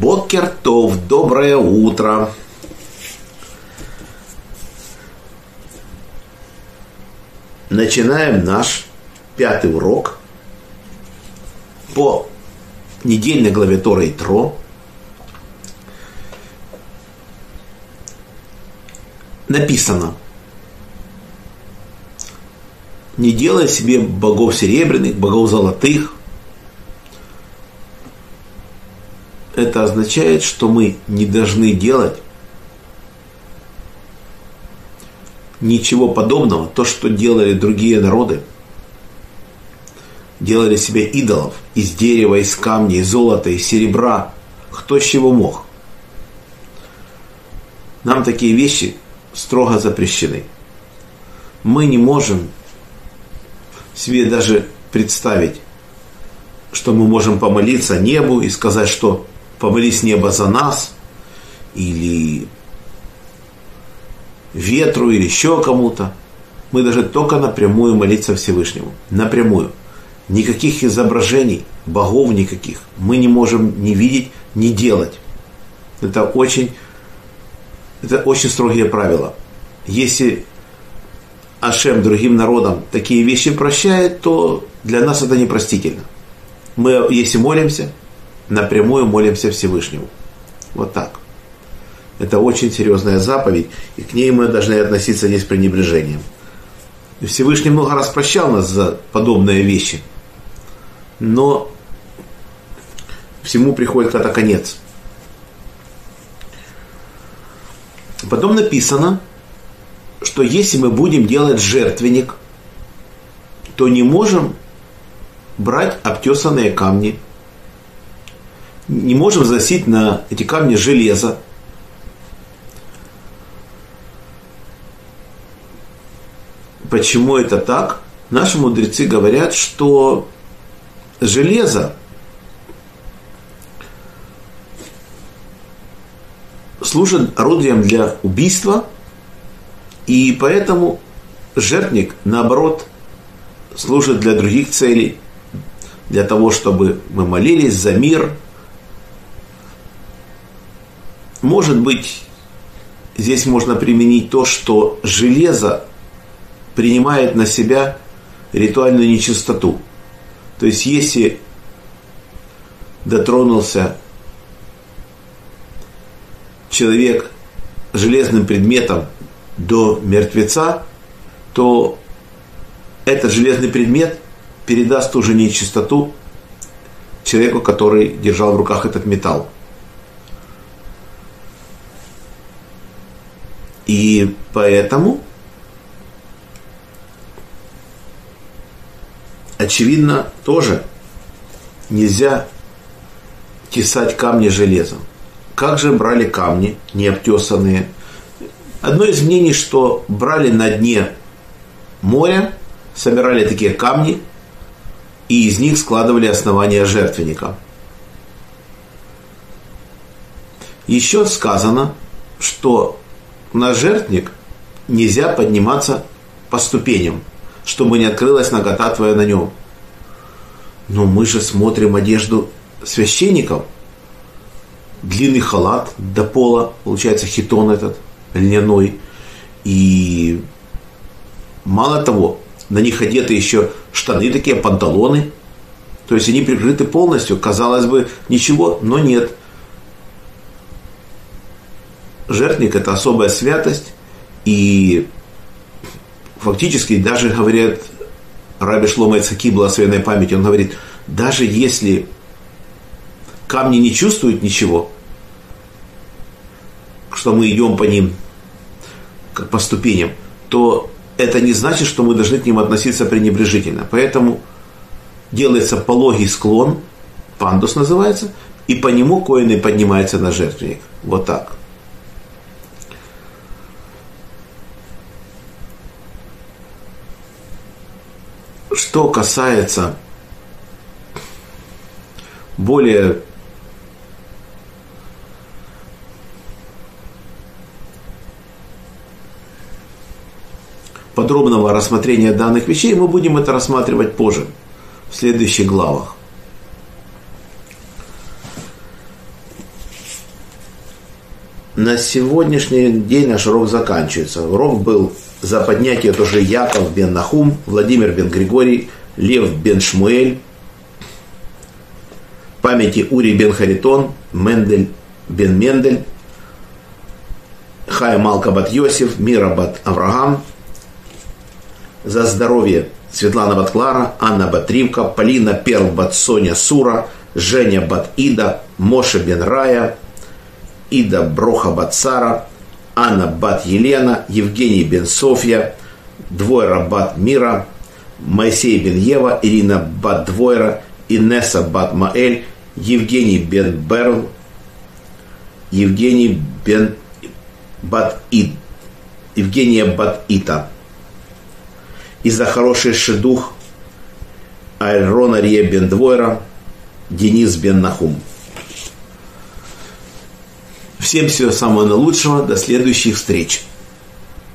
Бокертов, доброе утро. Начинаем наш пятый урок по недельной главе Тора и Тро. Написано, не делай себе богов серебряных, богов золотых. Это означает, что мы не должны делать ничего подобного, то, что делали другие народы, делали себе идолов из дерева, из камня, из золота, из серебра, кто с чего мог. Нам такие вещи строго запрещены. Мы не можем себе даже представить, что мы можем помолиться небу и сказать, что помолись небо за нас, или ветру, или еще кому-то. Мы даже только напрямую молиться Всевышнему. Напрямую. Никаких изображений, богов никаких мы не можем не видеть, не делать. Это очень, это очень строгие правила. Если Ашем другим народам такие вещи прощает, то для нас это непростительно. Мы, если молимся, напрямую молимся Всевышнему. Вот так. Это очень серьезная заповедь, и к ней мы должны относиться не с пренебрежением. Всевышний много раз прощал нас за подобные вещи, но всему приходит когда-то конец. Потом написано, что если мы будем делать жертвенник, то не можем брать обтесанные камни, не можем засить на эти камни железо. Почему это так? Наши мудрецы говорят, что железо служит орудием для убийства, и поэтому жертвник, наоборот, служит для других целей, для того, чтобы мы молились за мир. Может быть, здесь можно применить то, что железо принимает на себя ритуальную нечистоту. То есть, если дотронулся человек железным предметом до мертвеца, то этот железный предмет передаст ту же нечистоту человеку, который держал в руках этот металл. И поэтому, очевидно, тоже нельзя тесать камни железом. Как же брали камни, необтесанные, Одно из мнений, что брали на дне моря, собирали такие камни и из них складывали основание жертвенника. Еще сказано, что на жертвник нельзя подниматься по ступеням, чтобы не открылась нагота твоя на нем. Но мы же смотрим одежду священников. Длинный халат до пола, получается хитон этот – льняной. И мало того, на них одеты еще штаны такие, панталоны. То есть они прикрыты полностью. Казалось бы, ничего, но нет. Жертвник – это особая святость. И фактически даже говорят, Раби Шлома Ицаки, благословенной памяти, он говорит, даже если камни не чувствуют ничего, что мы идем по ним как по ступеням, то это не значит, что мы должны к ним относиться пренебрежительно. Поэтому делается пологий склон, пандус называется, и по нему коины поднимаются на жертвенник. Вот так. Что касается более подробного рассмотрения данных вещей, мы будем это рассматривать позже, в следующих главах. на сегодняшний день наш урок заканчивается. Урок был за поднятие тоже Яков бен Нахум, Владимир бен Григорий, Лев бен Шмуэль, памяти Ури бен Харитон, Мендель бен Мендель, Хая Малка бат Йосиф, Мира бат Авраам, за здоровье Светлана бат Клара, Анна бат Ривка, Полина Перл бат Соня Сура, Женя бат Ида, Моше бен Рая, Ида Броха бат Сара, Анна бат Елена, Евгений бен Софья, Двойра бат Мира, Моисей бен Ева, Ирина бат Двойра, Инесса бат Маэль, Евгений бен Берл, Евгений бен бат Ид, Евгения бат Ита. И за хороший шедух Айрона Рия бен Двойра, Денис бен Нахум. Всем всего самого наилучшего. До следующих встреч.